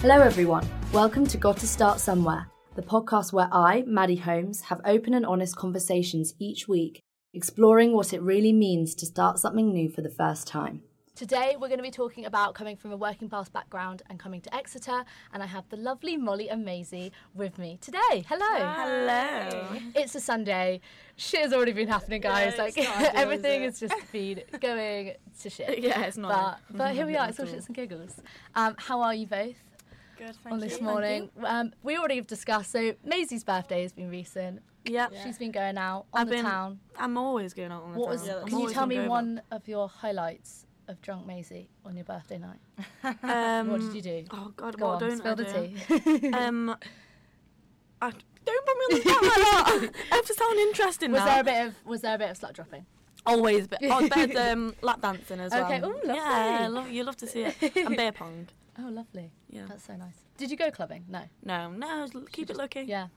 Hello, everyone. Welcome to Got to Start Somewhere, the podcast where I, Maddie Holmes, have open and honest conversations each week, exploring what it really means to start something new for the first time. Today, we're going to be talking about coming from a working class background and coming to Exeter. And I have the lovely Molly and Maisie with me today. Hello. Hello. It's a Sunday. Shit has already been happening, guys. Yeah, like not ideal, everything is has just been going to shit. Yeah, it's not. But, but here we are. It's all shits and giggles. Um, how are you both Good, on this you. morning? Um, we already have discussed. So Maisie's birthday has been recent. Yeah. She's been going out on I've the been town. I'm always going out on the What town. was? I'm can you tell me hungover. one of your highlights of drunk Maisie on your birthday night? Um, what did you do? Oh God, Go what on, don't spill I the do? tea. Um, I don't put me on the spot like that. I have to sound interesting was now. there a bit of was there a bit of slut dropping? Always, but oh, there's um, lap dancing as well. Okay, ooh, lovely. Yeah, I love, you love to see it. And beer pong. Oh, lovely. Yeah. That's so nice. Did you go clubbing? No. No, no, keep it looking. Yeah,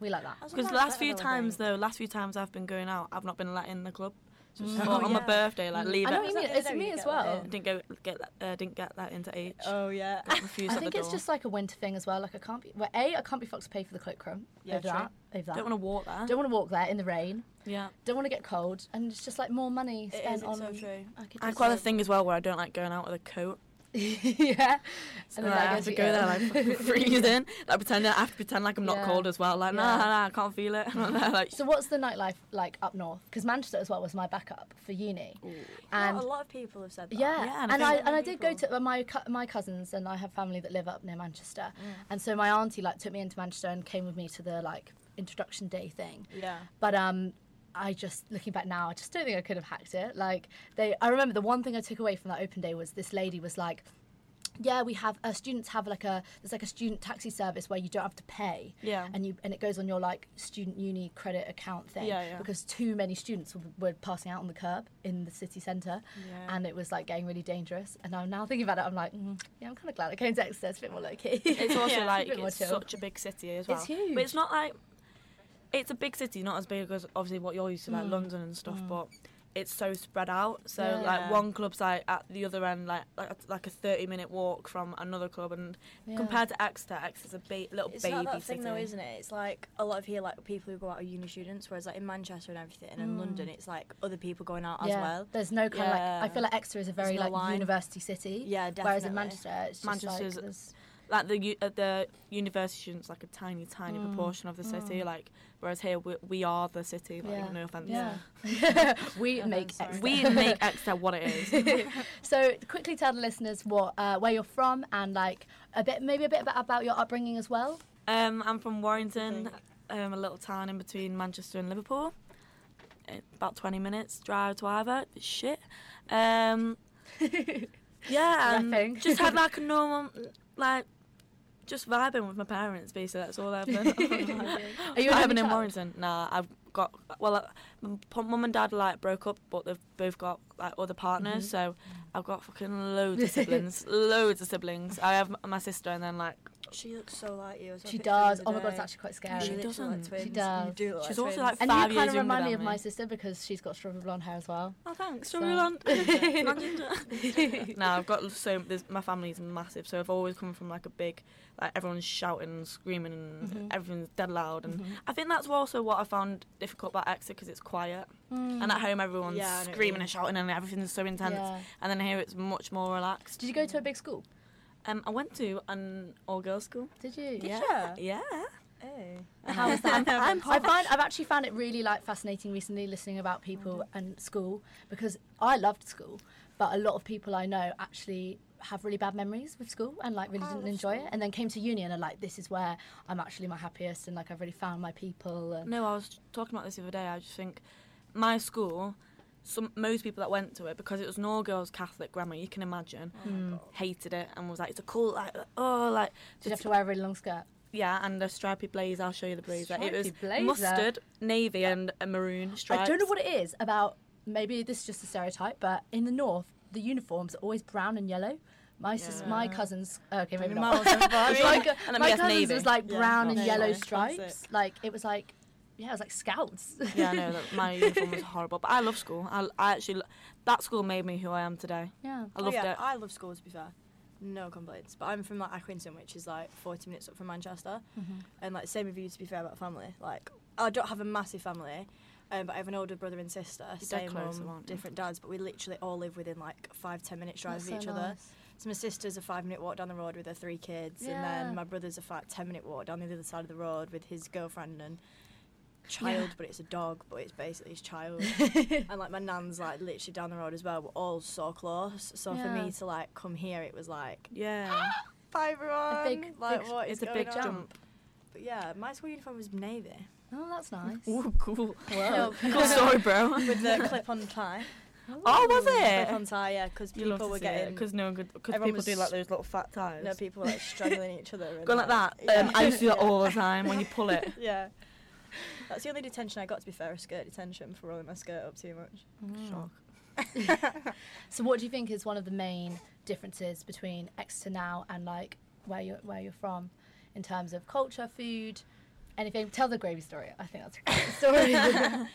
we like that. Because the last few times though, last few times I've been going out, I've not been let in the club. So it's Mm. on Oh, my birthday, like leave I know it. what you mean. It's me as well. let in? Didn't go get that, uh, didn't get that into H. Oh yeah. Got I think it's door. just like a winter thing as well. Like I can't be. Well, a I can't be fucked to pay for the cloakroom. Yeah, over true. that. Over that. Don't want to walk there. Don't want to walk there in the rain. Yeah. Don't want to get cold, and it's just like more money spent is, on. it's so true. I could I just- quite a thing as well where I don't like going out with a coat. yeah. So then I that have to you go there ill. like fucking freezing. Like pretending I have to pretend like I'm not Yeah. cold as well. Like Yeah. nah, nah, I can't feel it. like So what's the nightlife like up north? Because Manchester as well was my backup for uni, and a lot of people have said that. Yeah, Yeah, and and, I I and I did go to uh, my cou- my cousins and I have family that live up near Manchester, Mm. and so my auntie like took me into Manchester and came with me to the like introduction day thing. Yeah. But um, I just looking back now, I just don't think I could have hacked it. Like they, I remember the one thing I took away from that open day was this lady was like. Yeah, we have uh, students have like a there's like a student taxi service where you don't have to pay, Yeah. and you and it goes on your like student uni credit account thing, Yeah, yeah. because too many students were, were passing out on the curb in the city centre, Yeah. and it was like getting really dangerous. And I'm now thinking about it, I'm like, mm, yeah, I'm kind of glad I came to Exeter. It's a bit more low key. It's also Yeah, like more it's such a big city as well. It's huge. But it's not like it's a big city, not as big as obviously what you're used to, like Mm. London and stuff. But it's so spread out. So like one club's like at the other end, like like, like a 30 minute walk from another club, and Yeah. compared to Exeter, Exeter's a ba- little It's baby not that city. thing though, isn't it? It's like a lot of here, like people who go out are uni students, whereas like in Manchester and everything, and in Mm. London, it's like other people going out yeah. as well. There's no kind of like I feel like Exeter is a very no like line. university city. Yeah, Whereas in. Manchester, it's just Manchester's- like there's- like the u- uh, the university students like a tiny tiny Mm. proportion of the city Mm. like whereas here we, we are the city like Yeah. no offense yeah. we No make offence, we make Exeter what it is so quickly tell the listeners what uh, where you're from and like a bit maybe a bit about, about your upbringing as well. um I'm from Warrington um, a little town in between Manchester and Liverpool Eh, about 20 minutes drive to either it's shit um yeah and Repping. just had like a normal like just vibing with my parents basically that's all I've done Are you only in? Warrington nah I've got well uh, my mum and dad like broke up but they've both got like other partners Mhm. so I've got fucking loads of siblings loads of siblings I have my sister and then like She looks so like you. I She does. Oh my god, it's actually quite scary. She literally look like doesn't. twins. She does. You do look She's like also, twins. like, And five you years kind of younger remind me of my sister because she's got strawberry blonde hair as well. oh thanks So- strawberry blonde Imagine no, I've got so my family's massive, so I've always come from like a big, like everyone's shouting and screaming and Mhm. everything's dead loud, and Mhm. I think that's also what I found difficult about Exeter because it's quiet, Mm. and at home everyone's Yeah, I know what you screaming and shouting and everything's so intense, Yeah. and then here it's much more relaxed. Did you go to a big school? Um, I went to an all girls school. Did you? yeah, yeah. Hey. How was that? I'm, I find I've actually found it really like fascinating recently listening about people and school because I loved school, but a lot of people I know actually have really bad memories with school and like really I didn't enjoy it, and then came to uni and are like, this is where I'm actually my happiest and like I've really found my people. And No, I was talking about this the other day. I just think my school, some most people that went to it because it was an all girls Catholic grammar. You can imagine. Mm. Hated it and was like, it's a cool like oh like Did you have to wear a really long skirt? Yeah, and a stripy blazer. I'll show you the blazer. it was blazer? mustard, navy, and a maroon stripes. I don't know what it is about. Maybe this is just a stereotype, but in the north, the uniforms are always brown and yellow. My sis, my cousins. Okay, maybe Maybe not. my, fine. co- And let my cousins navy. was like Yeah, brown and navy. yellow Classic. stripes. Like it was like, yeah, it was like scouts. Yeah, I know that my uniform was horrible, but I love school. I, I actually that school made me who I am today. yeah. I loved oh, yeah, it. I love school to be fair. no complaints. But I'm from like Accrington, which is like 40 minutes up from Manchester, Mm-hmm. and like same with you. To be fair about family, like I don't have a massive family. Um, but I have an older brother and sister, You're same close, mum, different dads, but we literally all live within like five, ten minutes drive That's of each so other. nice. So my sister's a five minute walk down the road with her three kids, and then my brother's a five, ten minute walk down the other side of the road with his girlfriend and child, but it's a dog, but it's basically his child. and like my nan's like literally down the road as well. We're all so close. So for me to like come here, it was like Yeah. bye everyone. big- like big- what is it's a big on? jump. But yeah, my school uniform was navy Oh, that's nice. Ooh, cool. Whoa. Cool story, bro. with the clip on tie. Oh, was it? Clip it? on tie, yeah, because You love people to were see it, getting. because no one could because everyone people do like those little fat ties. no, people were like strangling each other. and, Going like that. yeah. Um, I used to do that Yeah. all the time when you pull it. Yeah. That's the only detention I got, to be fair, a skirt detention for rolling my skirt up too much. Mm. Shock. So, what do you think is one of the main differences between Exeter now and like where you're where you're from, in terms of culture, food, anything? Tell the gravy story. I think that's a great story.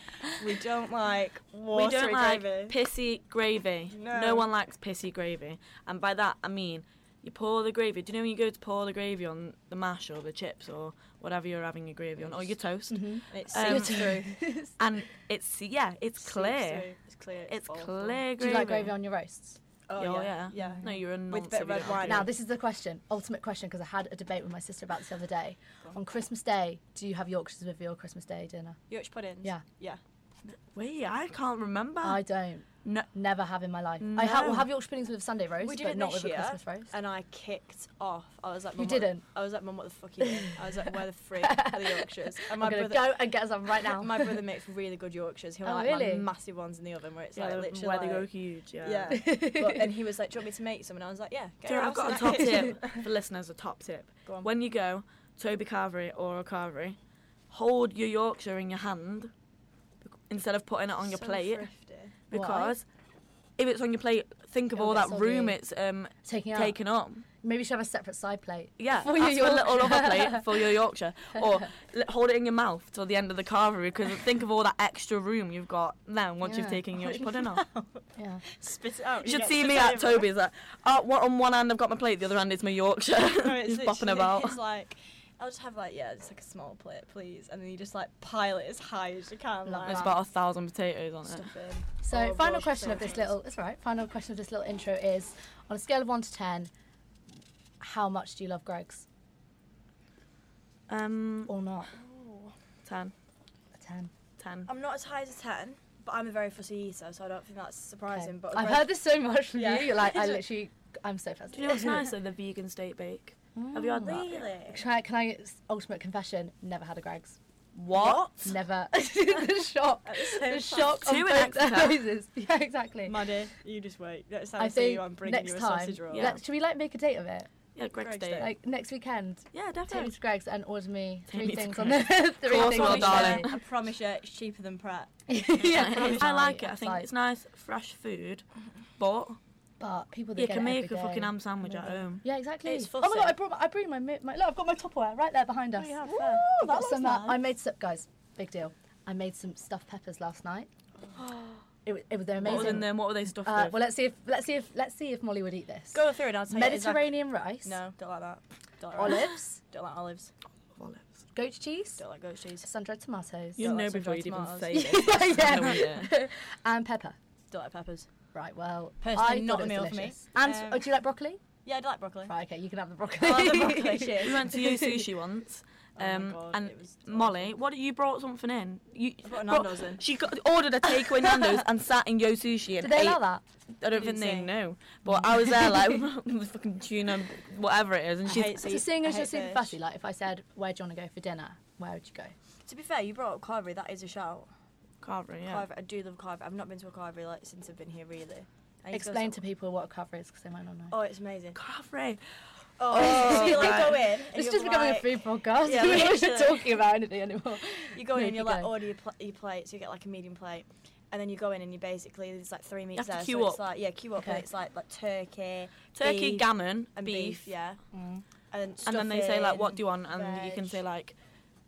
We don't like watery We don't like gravy. pissy gravy. No. one likes pissy gravy. And by that, I mean you pour the gravy. Do you know when you go to pour the gravy on the mash or the chips or whatever you're having your gravy on, or your toast? Mhm. And it Um, through. And it's, yeah, it's Seeps clear. It's clear. It's awful. clear Do gravy. you like gravy on your roasts? Oh, Yeah, yeah. yeah. No, you're a nonce With a bit of red wine. Now, this is the question, ultimate question, because I had a debate with my sister about this the other day. On. On Christmas Day, do you have Yorkshires with your Christmas Day dinner? Yorkshire puddings? Yeah. Yeah. Wait, I can't remember. I don't. No, Never have in my life. I ha- will have Yorkshire puddings with a Sunday roast, We did but it not this with a Christmas roast. And I kicked off. I was like, You what- didn't? I was like, Mum, what the fuck are you doing? I was like, where the frick are the Yorkshires? And my I'm gonna brother, go and get us some right now. my brother makes really good Yorkshires. He'll Oh, like really? my massive ones in the oven where it's yeah, like literally where they go huge. Yeah. Yeah. but, and he was like, "Do you want me to make some?" And I was like, "Yeah." Get Do you I've got a ass top in the tip for listeners. A top tip. Go on. When you go Toby Carvery or a Carvery, hold your Yorkshire in your hand instead of putting it on your So plate thrifty. Because if it's on your plate, think of It'll all get that room it's um, Taking out. taken up. Maybe you should have a separate side plate. Yeah, For your ask little Yorkshire. other plate for your Yorkshire, or hold it in your mouth till the end of the carvery because think of all that extra room you've got then once you've taken your Yorkshire pudding off. Yeah. Spit it out. You should get see me at. Toby's like, oh, what on one hand I've got my plate, the other hand is my Yorkshire, No, it's just bopping about. It's like, I'll just have like, yeah, just like a small plate, please, and then you just like pile it as high as you can. Love Like, There's about a thousand potatoes on it. stuff. So, Oh, final gosh, question of this little. That's all right. Final question of this little intro is: on a scale of one to ten, how much do you love Greggs Um, or not? Ooh. 10. A ten. 10. I'm not as high as a ten, but I'm a very fussy eater, so I don't think that's surprising. But I've heard this so much from Yeah. you. You're like, I literally, I'm so fascinated. Do you know what's nice though? The vegan steak bake. Have you had that? Really? Can I, can I, ultimate confession, never had a Greggs. What? Never. the shock. At the same The shock Two on in both their Yeah, exactly. Maddie, you just wait. Next time I I, see you, I'm bringing next you a time, sausage roll. Yeah. let's, should we like make a date of it? Yeah, Greg Greggs steak. steak. Like next weekend, Yeah, take me definitely. to Greggs and order me Take three me things on Greggs. the three Course things well, darling. I promise you, it's cheaper than Pret. yeah, I like it. I think like- it's nice, fresh food, mm-hmm. but But people that you get can it make every a fucking ham sandwich at home. Yeah, exactly. It's oh my god. I brought my, I bring my, my look, I've got my Tupperware right there behind us. Oh, yeah, Woo, fair. I've got That some. looks uh, I made some guys. Big deal. I made some stuffed peppers last night. It, wa- it was they're What was amazing. in them? What were they stuffed Uh, with? well, let's see if let's see if let's see if Molly would eat this. Go through it. I'll tell you exactly- Mediterranean rice, No, don't like that. Don't like olives, Don't like olives. Olives. goat cheese, Don't like goat cheese. sun-dried tomatoes, You Don't know like before you'd sun-dried even say this. Yeah. I know you do. and pepper. Don't like peppers. Right. Well, Personally, I not thought the it was meal for me. And Um, oh, do you like broccoli? Yeah, I do like broccoli. Right. Okay, you can have the broccoli. I like the broccoli. Cheers. We went to Yo Sushi once. Oh Um, God, and Molly, what you brought something in? You I brought a brought- in. She got, ordered a takeaway Nando's and sat in Yo Sushi and Did they ate. allow that? I don't think they say. know, but I was there like with fucking tuna, whatever it is, and I she's hate So seeing as you're hate super fussy, like if I said, "Where do you want to go for dinner?" Where would you go? To be fair, you brought up carvery. That is a shout. Carvery. Yeah. Carvery. I do love carvery. I've not been to a carvery like since I've been here. Really. I need to Explain to people what a cover is because they might not know. Oh, it's amazing. Carvery. Oh, so you like go in. it's you're just becoming like, a food podcast. Yeah, We're not literally. talking about anything anymore. You go No, in and you're like order your, pl- your plate, so you get like a medium plate, and then you go in and you basically there's like three meats have to there. queue so up. it's like yeah, queue up. Okay. And it's like like turkey, Turkey, beef, gammon, and beef, beef. yeah, Mm. and then and then they say like, "What do you want?" And you can say like,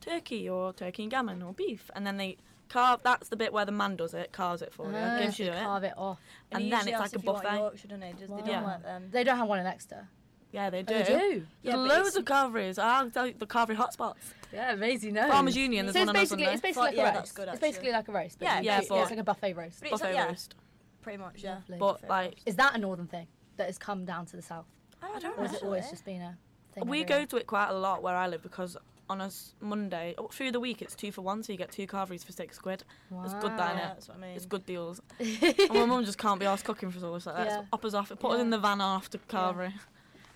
"Turkey or turkey and gammon or beef," and then they carve. That's the bit where the man does it, carves it for you, Ah, gives so you it, carve it off. and he then it's like a if you want buffet. Yorkshire, doesn't he? Does, They don't let them. They don't have one in Exeter. Yeah, they do. Oh, they do. Yeah, but loads it's- of carveries. I'll tell you the carvery hotspots. Yeah, amazing. No. Farmers Union, there's So it's one on basically, on it's basically But like yeah, a roast. that's good, it's basically like a roast. But Yeah, you yeah, but- it's like a buffet roast. But it's Buffet yeah, roast. pretty much. Yeah. Lovely. But Buffet like roast. Is that a northern thing that has come down to the south, I don't or know. has it always just been a thing? we everywhere? go to it quite a lot where I live because on a s- Monday oh, through the week it's two for one, so you get two carveries for six quid. It's good, that, Yeah, that's what I mean. It's good deals. and my mum just can't be asked cooking for us like that. Yeah. So Up us off, put us in the van after carvery.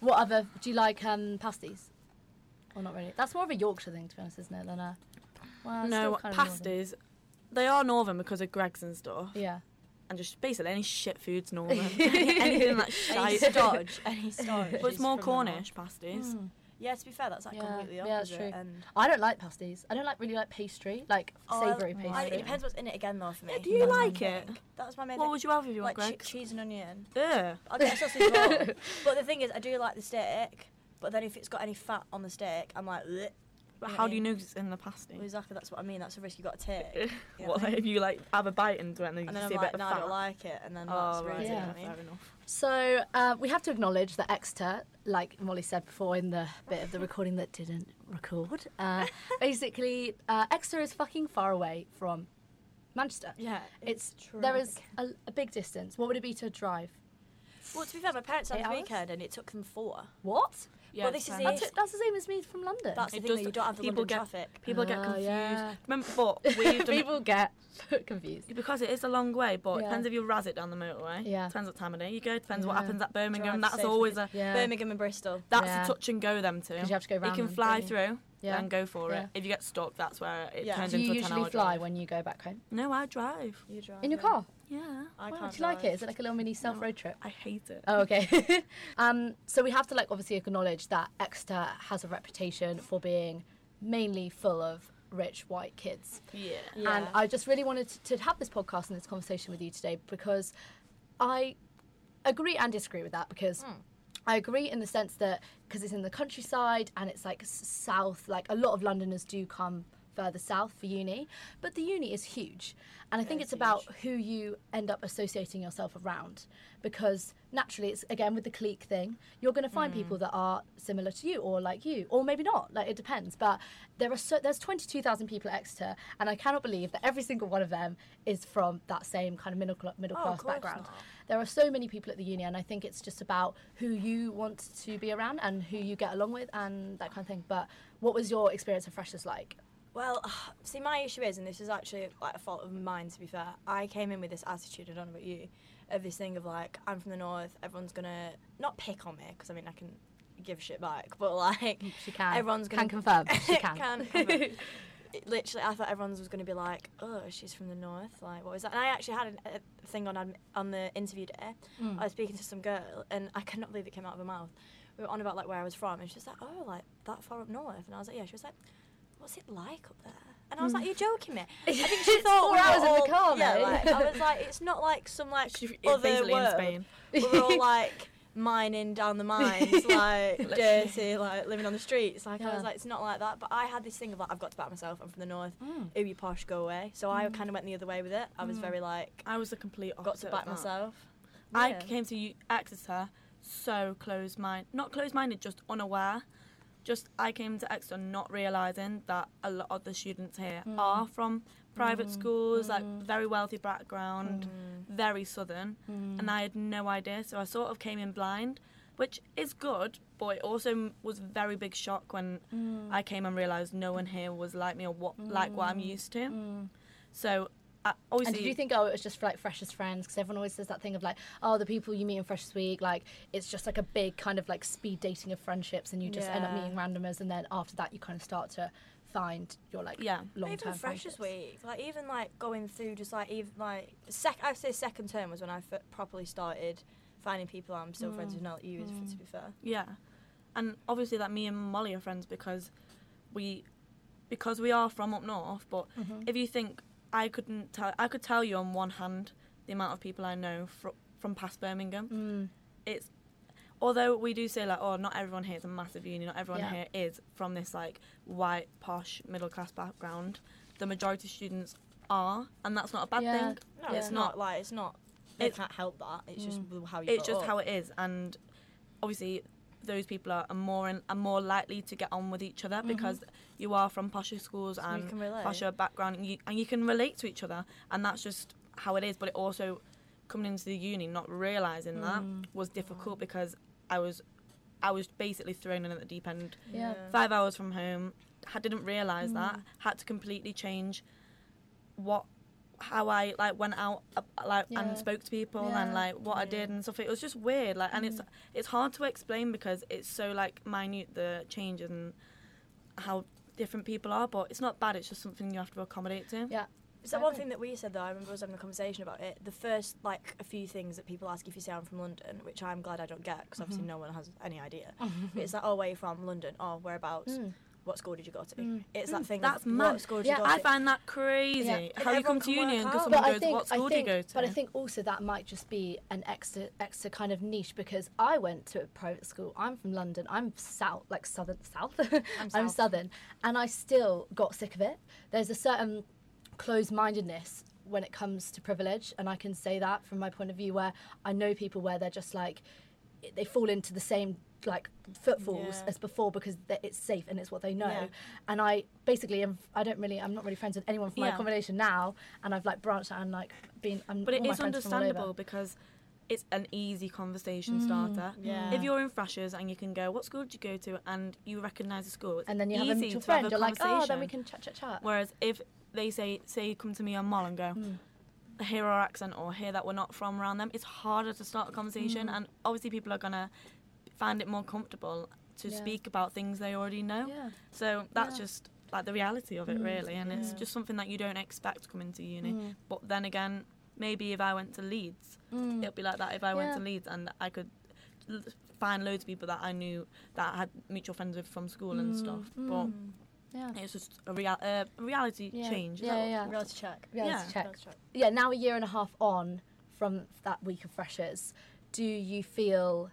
What other? Do you like um, pasties? Or not really? That's more of a Yorkshire thing, to be honest, isn't it? Than a. Well, it's no, still kind of northern. pasties. They are northern because of Greggs and stuff, Yeah. and just basically any shit food's northern. Anything that's Any shite. stodge, any stodge. But it's is more from the north. Cornish pasties. Mm. Yeah, to be fair, that's like Yeah, completely yeah, that's true. And I don't like pasties. I don't like really like pastry, like Oh, I- savoury I- pastry. it depends what's in it again, though, for me. Yeah, do you That's like it? thing. That's my main What thing. would you have if you like want che- Greg? cheese and onion. Yeah. I'll get a sausage roll. But the thing is, I do like the steak. But then if it's got any fat on the steak, I'm like, "Bleh." But You how do you know it's in the pasty? Well, exactly. That's what I mean. That's a risk you've got to take. You What what I mean? if you like have a bite into it and then you And then see I'm a like, bit no, of I fat? don't like it, and then that's oh ruined right, it, yeah. what I mean? fair enough. So uh, we have to acknowledge that Exeter, like Molly said before in the bit of the recording that didn't record, uh, basically uh, Exeter is fucking far away from Manchester. Yeah, It's, true. there is a, a big distance. What would it be to drive? Well, to be fair, my parents had Eight a weekend, and it took them four. What? Well, this is fair it. enough. That's, it- that's the same as me from London. That's the It thing, does- you don't have the people London get- traffic. People get Oh, confused. yeah. Remember, but we've done People get confused. because it is a long way. But it Yeah. depends if you razz it down the motorway. Yeah. Depends what time of day you go. Depends what happens at Birmingham. Drive That's always a Yeah. Birmingham and Bristol. that's Yeah. a touch and go them two. Because you have to go You can fly don't through Yeah. and go for Yeah. it. If you get stuck, that's where it Yeah. turns Do into a usually 10-hour fly when you go back home? No, I drive. You drive. In your car? Yeah, I Wow, can't do you like it? drive. Is it like a little mini self road trip? I hate it. Oh, okay. um, so we have to like obviously acknowledge that Exeter has a reputation for being mainly full of rich white kids. yeah. Yeah. And I just really wanted to, to have this podcast and this conversation with you today because I agree and disagree with that because Hmm. I agree in the sense that because it's in the countryside and it's like south, like a lot of Londoners do come further south for uni, but the uni is huge. And I think it's it's about who you end up associating yourself around because naturally it's again with the clique thing, you're going to find Hmm. people that are similar to you or like you or maybe not, like it depends. But there are so there's 22,000 people at Exeter and I cannot believe that every single one of them is from that same kind of middle middle Oh, class background. not. There are so many people at the uni, and I think it's just about who you want to be around and who you get along with and that kind of thing. But what was your experience of freshers like? Well, see, my issue is, and this is actually like a fault of mine. To be fair, I came in with this attitude. I don't know about you, of this thing of like, I'm from the north. Everyone's gonna not pick on me because I mean I can give a shit back, but like She can. everyone's can gonna confirm. She can. can confirm. Literally, I thought everyone was going to be like, "Oh, she's from the north." Like, what is that? And I actually had an, a thing on on the interview day. Mm. I was speaking to some girl, and I cannot believe it came out of her mouth. We were on about like where I was from, and she was like, "Oh, like that far up north," and I was like, "Yeah." She was like, "What's it like up there?" And I was hmm. like, "You're joking me." I think she thought four we were hours in the car, Yeah, like, I was like, "It's not like some like She- other world. Spain. we're all like mining down the mines, like dirty, like living on the streets. Like I was like, it's not like that. But I had this thing of like, I've got to back myself. I'm from the north. Mm. Ooh, you posh, go away. So I hmm. kind of went the other way with it. I was hmm. very like, I was the complete opposite. got to back myself. I came to Exeter so close minded, not close minded, just unaware. Just I came to Exeter not realizing that a lot of the students here Mm. are from private schools, like very wealthy background, very southern, Mm. and I had no idea. So I sort of came in blind, which is good, but it also was a very big shock when Mm. I came and realized no one here was like me or what like what I'm used to. Mm. So I, And obviously, did you think, oh, it was just for like freshers friends? Because everyone always says that thing of like, oh, the people you meet in freshers week, like it's just like a big kind of like speed dating of friendships, and you just end up meeting randomers, and then after that, you kind of start to find your like yeah, long even term freshers friendships. week, like even like going through just like even like sec. I would say second term was when I f- properly started finding people I'm still friends with now. Like you, Mm. to be fair. Yeah, and obviously that me and Molly are friends because we because we are from up north. But Mhm. if you think I couldn't tell, I could tell you on one hand the amount of people I know fr- from past Birmingham. Mm. It's although we do say like, oh, not everyone here is a massive uni. Not everyone Yeah. here is from this like white posh middle class background. The majority of students are, and that's not a bad Yeah. thing. No, Yeah. it's not like it's not. They It's- can't help that. It's just Mm. how you. It's just up. how it is, and obviously those people are, are more in, are more likely to get on with each other Mm-hmm. because you are from posher schools So and you can relate. posher background and you, and you can relate to each other and that's just how it is but it also coming into the uni not realizing that Mm. was difficult because I was I was basically thrown in at the deep end Yeah. five hours from home I didn't realize Mm. that had to completely change what how I like went out uh, like Yeah. and spoke to people Yeah. and like what I did and stuff it was just weird like and it's Mm. it's hard to explain because it's so like minute the changes and how different people are but it's not bad it's just something you have to accommodate to Yeah. Is that one thing that we said though? I remember us having a conversation about it. The first, like, a few things that people ask if you say I'm from London, which I'm glad I don't get because obviously Mhm. no one has any idea. It's like, oh, where are you from? London. Oh, whereabouts? Mm. What school did you go to? Mm. It's that Mm, thing. that's of mad. What school did Yeah, you go I to? find that crazy Yeah. how you come to can work union because out. someone I goes think, what school I do you think, go to but I think also that might just be an extra, extra kind of niche because I went to a private school. I'm from London. I'm south, like southern, south. I'm, south. southern, and I still got sick of it. There's a certain closed-mindedness when it comes to privilege, and I can say that from my point of view, where I know people where they're just like they fall into the same like footfalls Yeah. as before because it's safe and it's what they know. Yeah. And I basically am. I don't really. I'm not really friends with anyone from my accommodation now, and I've like branched out and like been. I'm, but it all my is friends are from all over. understandable because it's an easy conversation Mm. starter Yeah. if you're in freshers and you can go, what school did you go to? And you recognise the school, it's and then you have a easy mutual to friend. have a You're like, oh, then we can chat, chat, chat. Whereas if they say, say come to me on Mall and go, Mm. Hear our accent or hear that we're not from around them, it's harder to start a conversation. Mm. And obviously people are going to find it more comfortable to Yeah. speak about things they already know. Yeah. So that's Yeah. just like the reality of it, Mm. really. And it's just something that you don't expect coming to uni. Mm. But then again, maybe if I went to Leeds, Mm. it'd be like that if I went to Leeds and I could l- find loads of people that I knew that I had mutual friends with from school and Mm, stuff. mm. Mm. Yeah. It's just a, real, uh, reality Yeah. change. is Yeah, that yeah, what-. Reality check. Reality Yeah. check. Reality check. yeah, now a year and a half on from that week of freshers, do you feel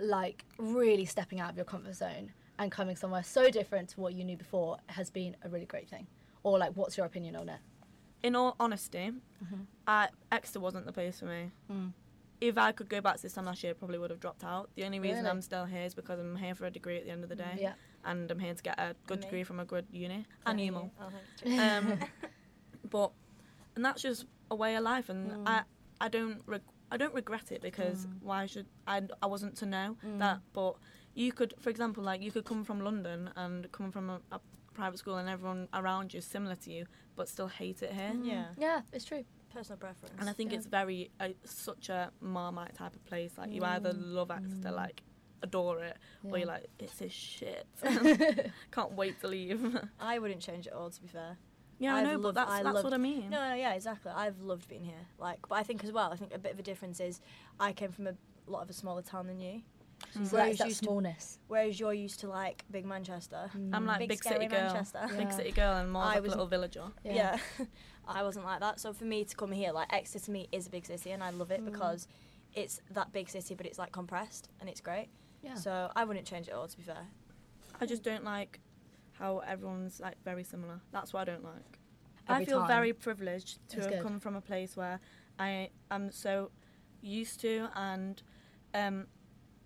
like really stepping out of your comfort zone and coming somewhere so different to what you knew before has been a really great thing? Or like, what's your opinion on it? In all honesty. I, Exeter wasn't the place for me. If I could go back to this time last year, I probably would have dropped out. The only reason Really? I'm still here is because I'm here for a degree at the end of the day, Yeah. and I'm here to get a good Me. degree from a good uni and Yeah. Oh, um, but and that's just a way of life, and Mm. I I don't reg- I don't regret it because Mm. why should I I wasn't to know Mm. that. But you could, for example, like you could come from London and come from a, a private school, and everyone around you is similar to you, but still hate it here. Mm. Yeah. Yeah, it's true. Personal preference. And I think Yeah. it's very uh, such a marmite type of place. Like you either Mm. love Exeter, Mm. like adore it, or you're like it's a shit. Can't wait to leave. I wouldn't change it all, to be fair. yeah, I I've know, but that's I that's loved- what I mean. No, no, yeah, exactly. I've loved being here. Like, but I think as well, I think a bit of a difference is I came from a lot of a smaller town than you, Mm. So Whereas that's that used to- smallness. whereas you're used to like big Manchester. I'm like Big big, city girl, Manchester. big city girl, and more I like a little villager. Yeah. I wasn't like that. So for me to come here, like Exeter to me is a big city, and I love it Mm. because it's that big city, but it's like compressed, and it's great. Yeah. So I wouldn't change it all, to be fair. I just don't like how everyone's like very similar. That's what I don't like. Every I feel time. very privileged to That's have good. come from a place where I am so used to and um,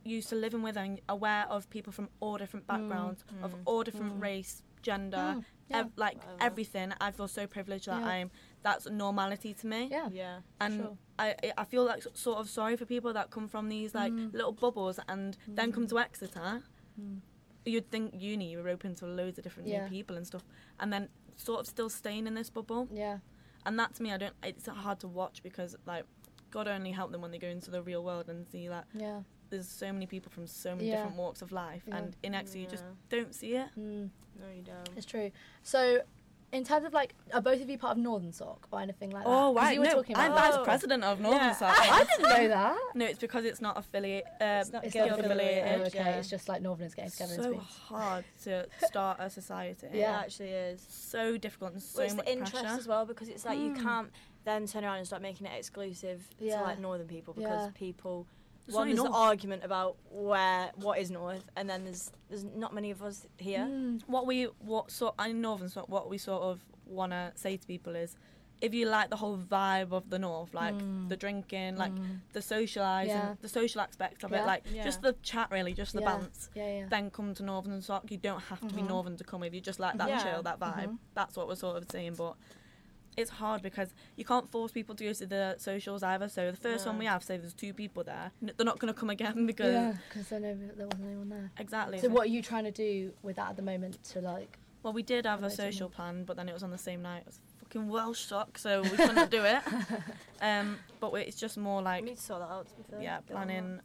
used to living with and aware of people from all different backgrounds, of Mm. all different Mm. race, gender, Mm, yeah. ev- like Whatever. everything. I feel so privileged that Yeah. I'm that's normality to me. yeah. Yeah. and sure. I I feel like sort of sorry for people that come from these like Mm. little bubbles and then come to Exeter. Mm. You'd think uni you were open to loads of different Yeah. new people and stuff, and then sort of still staying in this bubble. Yeah. And that to me, I don't. It's hard to watch because like God only help them when they go into the real world and see that Yeah. There's so many people from so many Yeah. different walks of life, Yeah. and in Exeter you just don't see it. Mm. No, you don't. It's true. So, in terms of like, are both of you part of Northern Soc or anything like that? Oh 'Cause right, You were no, talking I'm vice Oh. president of Northern Yeah. Soc. I didn't know that. no, it's because it's not affiliate. Uh, It's not It's guild not affiliated, Oh, okay, yeah. it's just like Northerners getting together in so Spoons. hard to start a society. Yeah. It actually is. so difficult and so well, it's much the interest pressure. as well because it's like you Mm. can't then turn around and start making it exclusive Yeah. to like northern people because Yeah. people There's one only there's an argument about where what is north and then there's there's not many of us here Mm. What we what sort in Northern Soc, what we sort of want to say to people is, if you like the whole vibe of the north, like Mm. the drinking, like Mm. the socialising, Yeah. the social aspect of Yeah. it, like Yeah. just the chat really, just the Yeah. bounce. Yeah, yeah. Then come to Northern Soc. You don't have to be Mhm. Northern to come if you just like that Yeah. chill, that vibe. Mhm. That's what we're sort of saying, but. It's hard because you can't force people to go to the socials either. So the first one we have, say there's two people there, n- they're not going to come again because Yeah, because there wasn't anyone there. exactly. So what are you trying to do with that at the moment to like? Well, we did have a Promote it social more. plan, but then it was on the same night. It was fucking Welsh soc, so we couldn't going to do it. Um, but it's just more like We like need to sort that out. To yeah, Get on that. planning.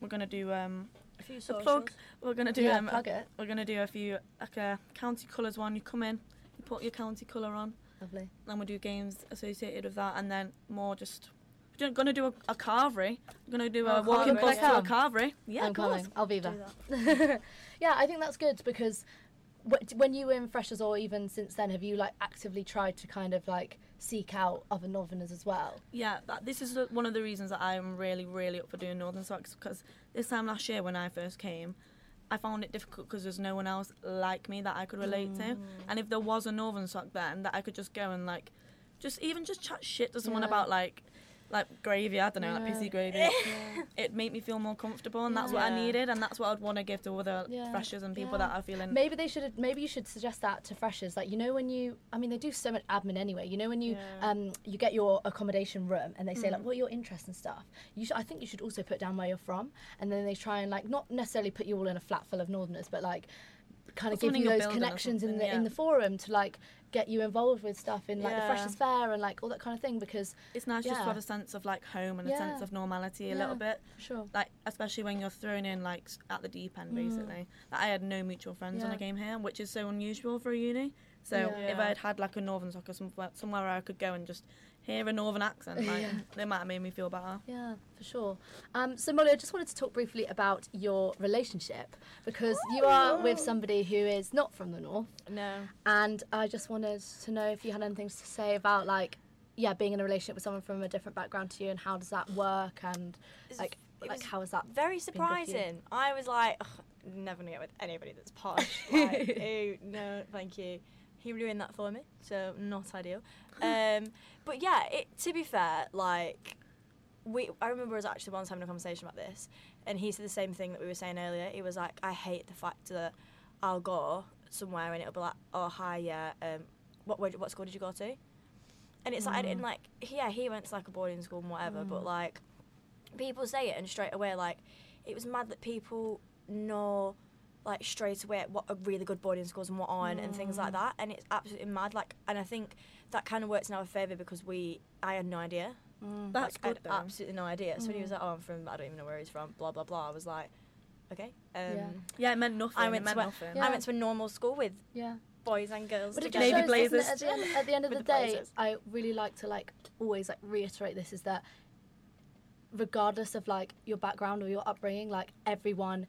We're gonna do um, A few a plug. We're gonna do yeah, um, plug it. we're gonna do a few like a county colours one. You come in, you put your county colour on, Lovely. then we do games associated with that, and then more just. We're gonna do a, a carvery. We're gonna do Oh, a walking carvery. bus to a carvery. Yeah, I'm coming. I'll be there. yeah, I think that's good because when you were in freshers or even since then, have you like actively tried to kind of like seek out other Northerners as well? Yeah, that, this is one of the reasons that I'm really, really up for doing Northern Socs because this time last year when I first came, I found it difficult because there's no one else like me that I could relate to. Mm. And if there was a Northern Soc then, that I could just go and like, just even just chat shit to someone Yeah. about like, like gravy, I don't know, like pissy gravy. Yeah. It made me feel more comfortable, and that's what I needed, and that's what I'd want to give to other Yeah. freshers and people Yeah. that are feeling. Maybe they should. Maybe you should suggest that to freshers. Like you know when you, I mean, they do so much admin anyway. You know when you, Yeah. um, you get your accommodation room and they say like, Mm. what are your interests and stuff. You should. I think you should also put down where you're from, and then they try and like not necessarily put you all in a flat full of Northerners, but like kind of give you those connections in the in the forum to like get you involved with stuff in like the Yeah. freshers fair and like all that kind of thing because it's nice just to have a sense of like home and a sense of normality a Yeah. little bit. sure. like especially when you're thrown in like at the deep end Mm. basically like, i had no mutual friends when Yeah. i came here which is so unusual for a uni so Yeah. if i'd had like a northern soccer somewhere, somewhere where i could go and just hear a northern accent like Yeah. they might have made me feel better Yeah, for sure. Um, so Molly, I just wanted to talk briefly about your relationship because you are with somebody who is not from the north. No. And I just wanted to know if you had anything to say about like, yeah, being in a relationship with someone from a different background to you, and how does that work, and like, like how is that? Very good for you? surprising. I was like, never gonna get with anybody that's posh. Like, ew, no, thank you. He ruined that for me, so not ideal. Um, but yeah, it, to be fair, like we, I remember us actually once having a conversation about this, and he said the same thing that we were saying earlier. He was like, I hate the fact that I'll go somewhere and it'll be like, oh hi, yeah, um, what where, what school did you go to? And it's like, and like, yeah, he went to like a boarding school and whatever, but like, people say it and straight away, like, it was mad that people know, like, straight away what are really good boarding schools and what aren't and things like mm. that. And it's absolutely mad. Like, and I think that kind of works in our favour because we, I had no idea. Mm. that's like, I good had though absolutely no idea. So when he was mm. like, oh, I'm from, I don't even know where he's from, blah, blah, blah. I was like, okay. Um, Yeah. yeah it meant nothing I it went meant to a- Yeah. I went to a normal school with Yeah. boys and girls But it together. just Navy shows, doesn't it, blazers. at the end, at the end of the With the day, blazers. I really like to like always like reiterate this is that regardless of like your background or your upbringing, like everyone,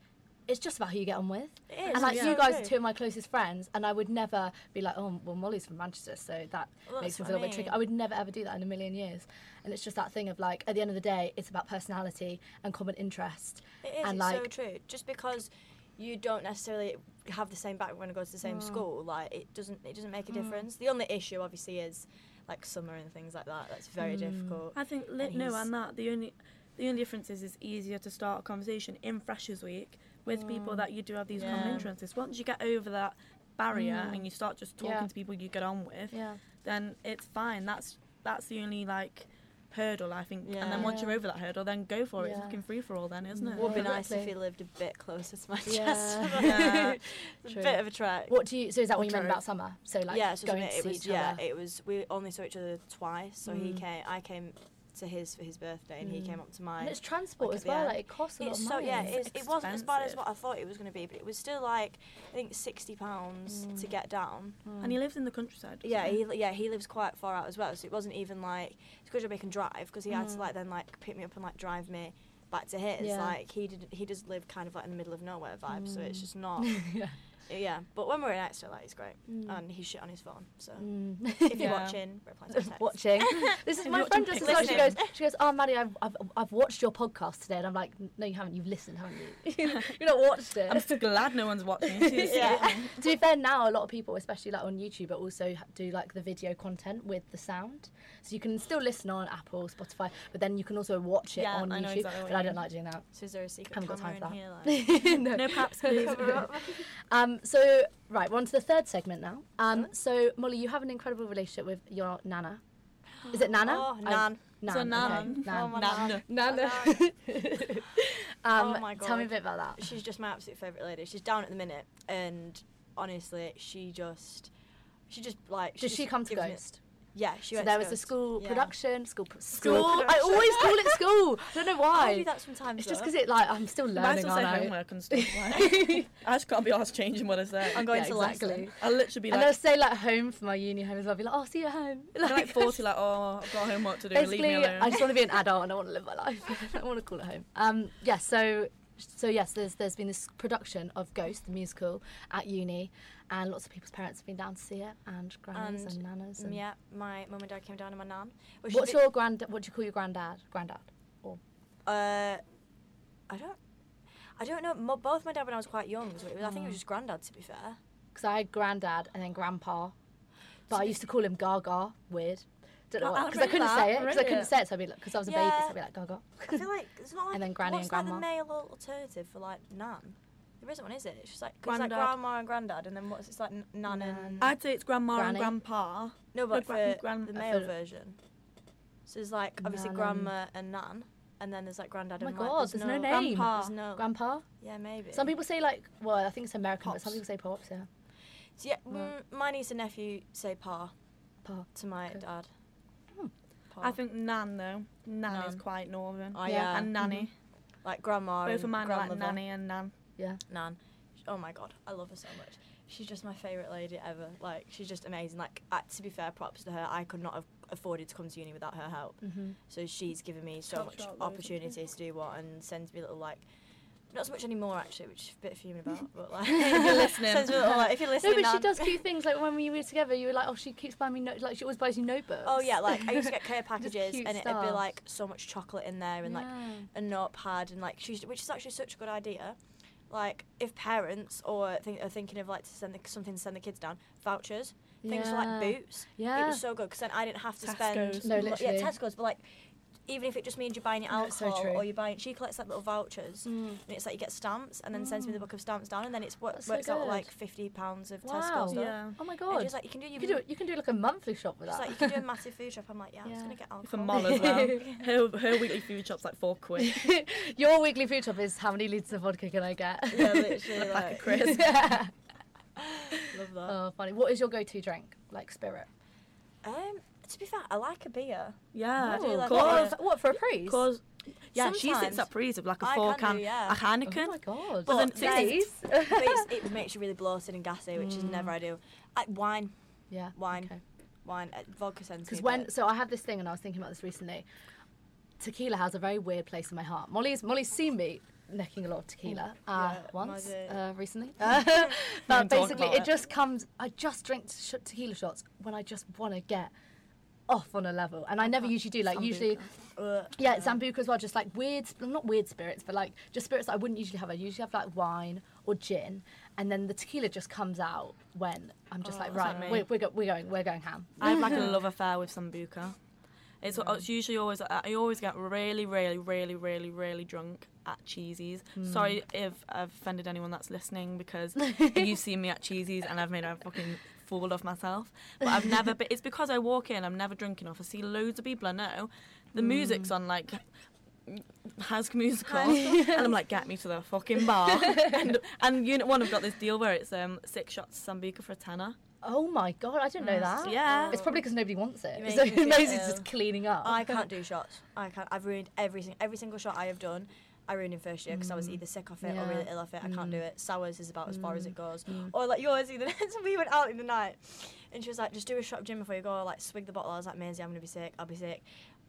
it's just about who you get on with. It is, and like yeah. you guys are two of my closest friends, and I would never be like, oh, well, Molly's from Manchester, so that Well, makes that's me what feel a I bit tricky. I would never ever do that in a million years. And it's just that thing of like, at the end of the day, it's about personality and common interest. It is. and it's so true. Just because you don't necessarily have the same background and go to the Mm. same school, like it doesn't it doesn't make a difference. The only issue, obviously, is like summer and things like that. That's very Mm. difficult. i think li- And no and that the only the only difference is it's easier to start a conversation in freshers week with people that you do have these common Mm. Interests once you get over that barrier and you start just talking Yeah. to people you get on with Yeah. then it's fine. That's that's the only like hurdle I think. And then Yeah. once you're over that hurdle, then go for it. It's Yeah. fucking free for all, then, isn't it? Would be Yeah, nice if exactly. he lived a bit closer to Manchester. Yeah. Yeah. it's a True. bit of a trek. What do you? So is that what you meant about summer? So like yeah, so going it, to it see was each yeah, other. it was we only saw each other twice. So he Mm. came, I came to his for his birthday, and he Mm. came up to mine. and it's transport like, as well. Like it costs a lot It's of so money. yeah, It's it's, it wasn't as bad as what I thought it was going to be, but it was still like I think sixty pounds to get down. And he lives in the countryside. Yeah, he? he yeah he lives quite far out as well, so it wasn't even like it's good job he can drive because he had Mm. to like then like pick me up and like drive me back to his. Yeah. Like he did, he does live kind of like in the middle of nowhere vibe, so it's Mm. just not. yeah. Yeah, but when we're in Exeter, like, he's great. Mm. And he's shit on his phone. So Mm. if you're Yeah. watching, reply to the text. watching. This is my friend watched just as well. She goes, she goes, oh Maddie, I've, I've, I've watched your podcast today, and I'm like, no, you haven't. You've listened, haven't you? You've not watched it. I'm just glad no one's watching. She's Yeah. to be fair, now a lot of people, especially like on YouTube, but also do like the video content with the sound. So you can still listen on Apple, Spotify, but then you can also watch it Yeah, on I know YouTube. exactly but I don't like doing that. So is there a secret Haven't got time for that. here? Like, no. No paps, please. Um, so right, we're on to the third segment now. Um, so Molly, you have an incredible relationship with your nana. Is it Nana? Oh, Nan. Nan. So okay, Nan. Nan. Oh, my Nan. Nan. Nana. um, Oh my Tell me a bit about that. She's just my absolute favourite lady. She's down at the minute, and honestly, she just, she just like. Does she come to Ghost? Yeah, she So went there to was a school Yeah. production, school, pro- School I production. always call it school. I don't know why. I do that sometimes. It's just though. because it like I'm still Might learning. as well say aren't I? homework and stuff. Like, I just can't be asked changing what I say. I'm going Yeah, to exactly. lesson. I'll literally be and like, they'll say like home for my uni home as well. I'll be like, oh, see you at home. I'm like 40, like, oh, I've got homework to do. Leave me Basically, alone. I just want to be an adult and I want to live my life. I want to call it home. Um, yeah, so so yes, there's there's been this production of Ghost, the musical, at uni, and lots of people's parents have been down to see it, and grannies and, And, nanas. And Yeah, my mum and dad came down and my nan. What's your grand? What do you call your granddad? Granddad. Or? Uh, I don't. I don't know. Mo- both my dad when I was quite young, so it was, I think it was just granddad. To be fair, Because I had granddad and then grandpa, but I used to call him Gaga. Weird. Don't know I- I why. Because I couldn't remember say it. Because I couldn't say it. So I'd be like, because I was a baby, so Yeah. I'd be like Gaga. I feel like it's not like then granny what's and like the grandma. male alternative for like nan. There isn't one, is it? It's just like 'cause it's like Grandad. grandma and granddad, and then what's it's like n- nan Nan. and I'd say it's grandma Granny. and grandpa. no, but gra- for gran- the male for- version. So there's like obviously Nan grandma and nan, and then there's like granddad Oh my and God, like, there's no name. Grandpa. There's no. Grandpa. yeah, maybe. Some people say like, well, I think it's American, but some Pops. people say pops. Yeah. So yeah, No. mm, my niece and nephew say pa Pa. to my Okay. dad. Hmm. Pa. I think nan, though. Nan, is Nan. quite northern. Oh, Yeah. yeah. And nanny. like grandma Both and of mine are like grandmother. nanny and nan. Yeah. Nan. Oh my god, I love her so much. She's just my favourite lady ever. Like, she's just amazing. Like, to be fair, props to her. I could not have afforded to come to uni without her help. Mm-hmm. So she's given me so Helped much you out loads, hasn't she? opportunities to do what and sends me little, like, not so much anymore actually, which is a bit fuming about, but like, If you're listening. sends me little, like, if you're listening, No, listening, but she does cute things. Like when we were together, you were like, oh, she keeps buying me notes. Like she always buys you notebooks. Oh yeah, like I used to get care packages and it'd be like so much chocolate in there and like a notepad and like she's which is actually such a good idea. Like if parents or think, are thinking of like to send the, something to send the kids down, vouchers, things for like Yeah. boots. It was so good because then I didn't have to Tesco's. spend. No, lo- literally. Yeah, Tesco's, but like. Even if it just means you're buying your No, it's so alcohol or you're buying, she collects like little vouchers, Mm. and it's like you get stamps, and then sends me the book of stamps down, and then it's what That's so works out like fifty pounds of Wow. Tesco stuff. Yeah. Oh my And god. she's like, you can do you your, can do you can do like a monthly shop with she's that. like, you can do a massive food shop. I'm like, yeah, I'm just gonna get alcohol. For Moll as well. her, her weekly food shop's like four quid. Your weekly food shop is how many litres of vodka can I get? Yeah, literally. A like, of crisps. yeah. Love that. Oh, funny. What is your go-to drink? Like spirit? Um, to be fair, I like a beer. Yeah. I do like Cause, it. what, what for a priest? cause, yeah, she sits Sometimes at Breeze with like a I four can can, do, yeah. a Heineken. Oh my god. But then Please. But it's, it makes you really bloated and gassy, which is never ideal. I, wine, yeah. wine, Okay. wine. Uh, vodka sends me. Because a when bit. so I have this thing and I was thinking about this recently. Tequila has a very weird place in my heart. Molly's Molly's seen me necking a lot of tequila uh, Yeah, once uh, recently, but basically it it. just comes. I just drink tequila shots when I just want to get off on a level, and I never uh-huh. usually do. Like usually, Ugh. yeah, Sambuca as well. Just like weird, not weird spirits, but like just spirits that I wouldn't usually have. I usually have like wine or gin, and then the tequila just comes out when I'm just Oh, like, right, we're, we're, go- we're going, we're going ham. I have like a love affair with Sambuca. It's, mm. it's usually always I always get really, really, really, really, really drunk at Cheesies. Mm. Sorry if I've offended anyone that's listening because you've seen me at Cheesies and I've made a fucking fool of myself. But I've never. But it's because I walk in. I'm never drunk enough. I see loads of people I know. The music's on like. Has musical, and I'm like, get me to the fucking bar. and, and Unit One have got this deal where it's um six shots Sambuca for a tenner. Oh my god, I didn't know that. Yeah. It's probably because nobody wants it. You make So me feel Maisie is ill. just cleaning up. I can't do shots. I can't. I've ruined every sing- every single shot I have done. I ruined in first year because I was mm. either sick off it or really ill off it. I can't do mm. it. Sours is about as far as it mm. goes. Mm. Or like yours, either. so we went out in the night, and she was like, "Just do a shot of gin before you go." Like swig the bottle. I was like, "Maisie, I'm gonna be sick. I'll be sick."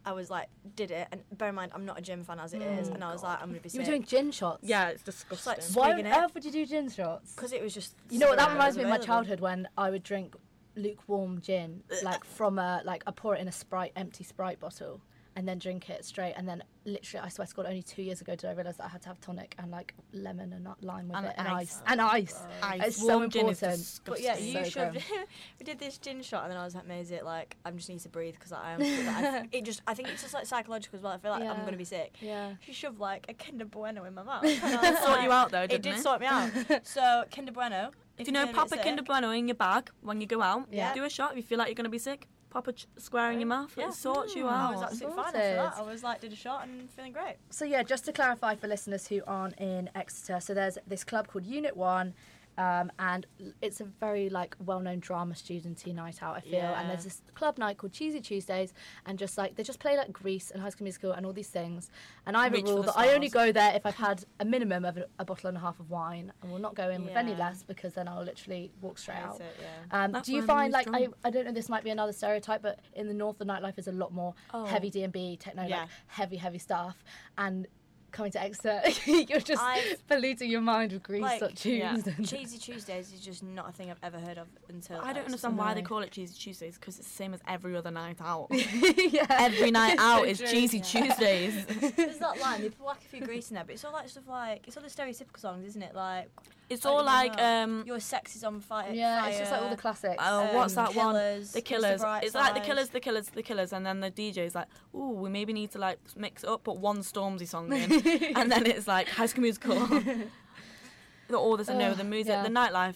I was like, did it, and bear in mind, I'm not a gym fan as it is, and I was like, I'm gonna be Sick. You were doing gin shots. Yeah, it's Just disgusting. like Why on swigging it. earth would you do gin shots? Because it was just. You know what? That reminds me of my childhood when I would drink lukewarm gin, like from a like I pour it in a Sprite empty Sprite bottle and then drink it straight. And then literally, I swear to God, only two years ago did I realise that I had to have tonic and like lemon and not lime with And it and ice. ice and ice. Oh. Ice. It's so Warm gin is important. But yeah, you So shoved. gross. we did this gin shot, and then I was like, "Maisie, it like I just need to breathe because I am." I, it just, I think it's just like psychological as well. I feel like I'm gonna be sick. Yeah. She shoved like a Kinder Bueno in my mouth. And I was Sort you out though, didn't did it? did sort me out. So Kinder Bueno. If you know, feel a pop a Kinder Bueno in your bag when you go out. Yeah. Do a shot. If you feel like you're gonna be sick, pop a ch- square in your mouth. Yeah. It sorts you Mm. I was out. absolutely fine after Sorted. that. I was like, did a shot and feeling great. So yeah, just to clarify for listeners who aren't in Exeter, so there's this club called Unit One, um, and it's a very like well-known drama studenty night out. I feel, Yeah. and there's this club night called Cheesy Tuesdays, and just like they just play like Grease and High School Musical and all these things. And I have a Reach for rule that I only go there if I've had a minimum of a, a bottle and a half of wine, and will not go in with any less because then I'll literally walk straight out. It, yeah. Um, do you find like I. I don't know this might be another stereotype, but in the north the nightlife is a lot more Oh. heavy D and B techno, Yeah. like heavy heavy stuff, and coming to Exeter, you're just I've- polluting your mind with grease Like, or tunes. yeah. Cheesy Tuesdays is just not a thing I've ever heard of until. I don't understand why they call it Cheesy Tuesdays because it's the same as every other night out. yeah. every night out So is true. Cheesy Yeah. Tuesdays. There's that line. They put like a few grease in there, but it's all like stuff like it's all the stereotypical songs, isn't it? Like It's I all like um, your sex is on fire. Yeah, it's just like all the classics. oh, what's um, that one? Killers, The Mr. Killers. It's like the Killers, the Killers, the Killers, and then the DJ's like, "Ooh, we maybe need to like mix it up, put one Stormzy song in, and then it's like High School Musical." the all this, no, Ugh, the music, yeah. the nightlife.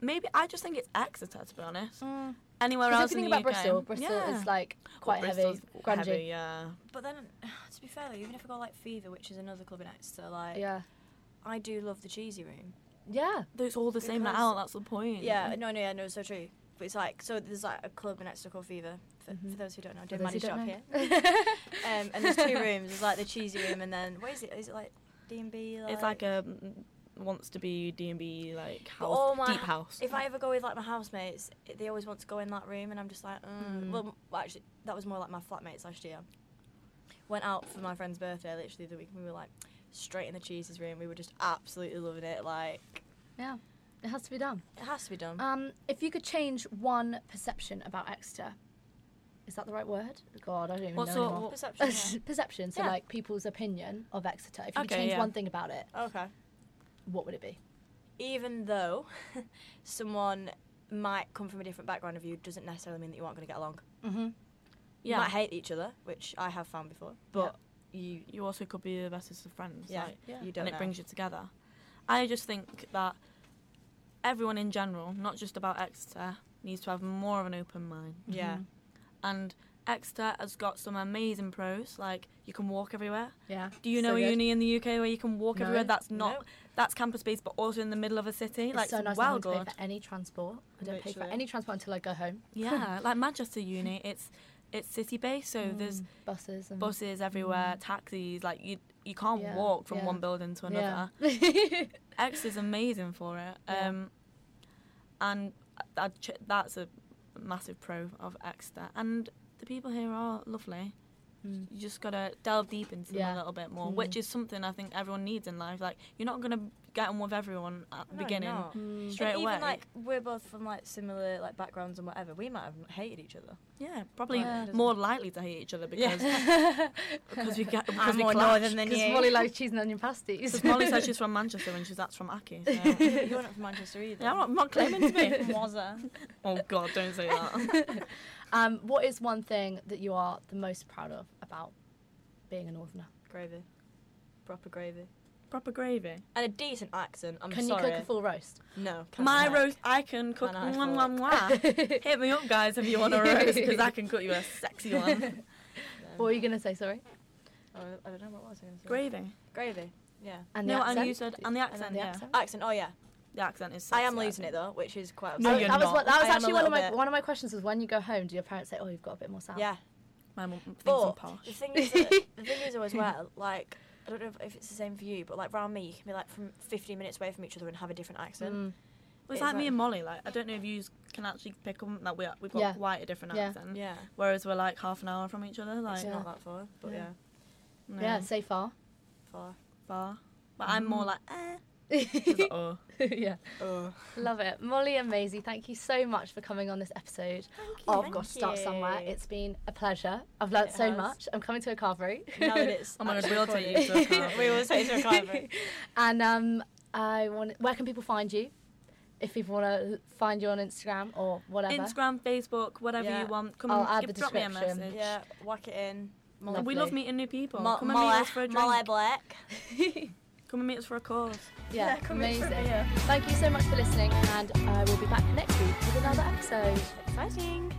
Maybe I just think it's Exeter, to be honest. Mm. Anywhere 'Cause else if you in the about UK, Bristol, Bristol yeah. is like Well, quite heavy, Bristol's grungy. heavy, yeah. But then, to be fair, though, even if I go like Fever, which is another club in Exeter, like Yeah, I do love the cheesy room. yeah. It's all the same now. That's the point. Yeah, no, no, yeah, no, it's so true. But it's like so there's like a club in Exeter called Fever. For, Mhm. for those who don't know, do who Maddie shop here. Um, and there's two rooms. There's like the cheesy room, and then what is it? Is it like D and B? It's like a mm, wants to be D and B like house, my- deep house. If I ever go with like my housemates, they always want to go in that room, and I'm just like, mm. Mm. well, well, actually, that was more like my flatmates last year. Went out for my friend's birthday literally the week. and We were like straight in the cheeses room. We were just absolutely loving it. Like yeah, it has to be done. it has to be done. Um, if you could change one perception about Exeter, is that the right word? God, I don't even What know sort- anymore. what- Perception. perception. So Yeah. like people's opinion of Exeter. If you could change yeah. one thing about it. Okay. what would it be? Even though someone might come from a different background of you, doesn't necessarily mean that you aren't going to get along. Mm-hmm. You yeah, might hate each other, which I have found before, but you, you also could be the bestest of friends. yeah, like, Yeah. you don't and it know. brings you together. I just think that everyone in general, not just about Exeter, needs to have more of an open mind. yeah. Mhm. And Exeter has got some amazing pros, like you can walk everywhere. Yeah. Do you So know a good. uni in the UK where you can walk No. everywhere? That's not No. that's campus based, but also in the middle of a city. It's like so nice well not having to good. pay for any transport. I don't pay for any transport until I go home. Yeah, like Manchester Uni, it's it's city based, so there's Mm, buses and buses everywhere, taxis. Like you you can't Yeah, walk from yeah. one building to another. Yeah. X is amazing for it, um, and that, that's a massive pro of Exeter. And the people here are lovely. Mm. You just gotta delve deep into them Yeah. a little bit more, Mm. which is something I think everyone needs in life. Like you're not gonna get on with everyone at the No, beginning. not. Mm. Straight and away. Even like we're both from like similar like backgrounds and whatever, we might have hated each other. Yeah, probably Yeah. more likely to hate each other because because we get because I'm we more clash. northern than Because you. Molly likes cheese and onion pasties. Because Molly says she's from Manchester and she's that's from Aki. So. You're not from Manchester either. yeah, I'm not, I'm not claiming to be. Was a oh God, don't say that. Um, what is one thing that you are the most proud of about being a northerner? gravy, proper gravy, Proper gravy. and a decent accent. I'm sorry. Can sorry. you cook a full roast? No. can't My heck. roast, I can cook. Can I Mwah, mwah, mwah. Hit me up, guys, if you want a roast, because I can cook you a sexy one. No. What were you gonna say? Sorry. Oh, I don't know what was I going to say. Gravy. Gravy. Yeah. And no, the and you said, and the accent, And the yeah. accent? Accent. Oh yeah. The accent is. I am losing think. it though, which is quite. No, upsetting. you're that was not. what, that was I actually one of my bit. one of my questions was when you go home, do your parents say, "Oh, you've got a bit more sound"? Yeah. My mum thinks I'm But posh. the thing is, that, the thing is though as well, like I don't know if, if it's the same for you, but like round me, you can be like from 15 minutes away from each other and have a different accent. Mm. it's It's like me and Molly. Like I don't know if you can actually pick them. Like we are, we've got Yeah. quite a different Yeah. accent. Yeah. Whereas we're like half an hour from each other. Like Yeah. not that far, but Yeah. yeah, no, Yeah, say far. far. far. But I'm more like eh. yeah, She's like, oh. love it. Molly and Maisie, thank you so much for coming on this episode of Got to Start Somewhere. It's been a pleasure. I've learnt It so has. much. I'm coming to a carvery. Now that it's Oh my god, actually we'll take you to a car. we will take you to a carvery. and um, I want. Where can people find you? If people want to find you on Instagram or whatever. Instagram, Facebook, whatever Yeah. you want. Come I'll and add give, the drop me a message. Yeah, whack it in. Lovely. We love meeting new people. Mo- Come and meet Molly, us for a Molly drink. Black. Come and meet us for a cause. Yeah, Yeah, come in for a amazing. Thank you so much for listening, and uh, we'll be back next week with another episode. Exciting.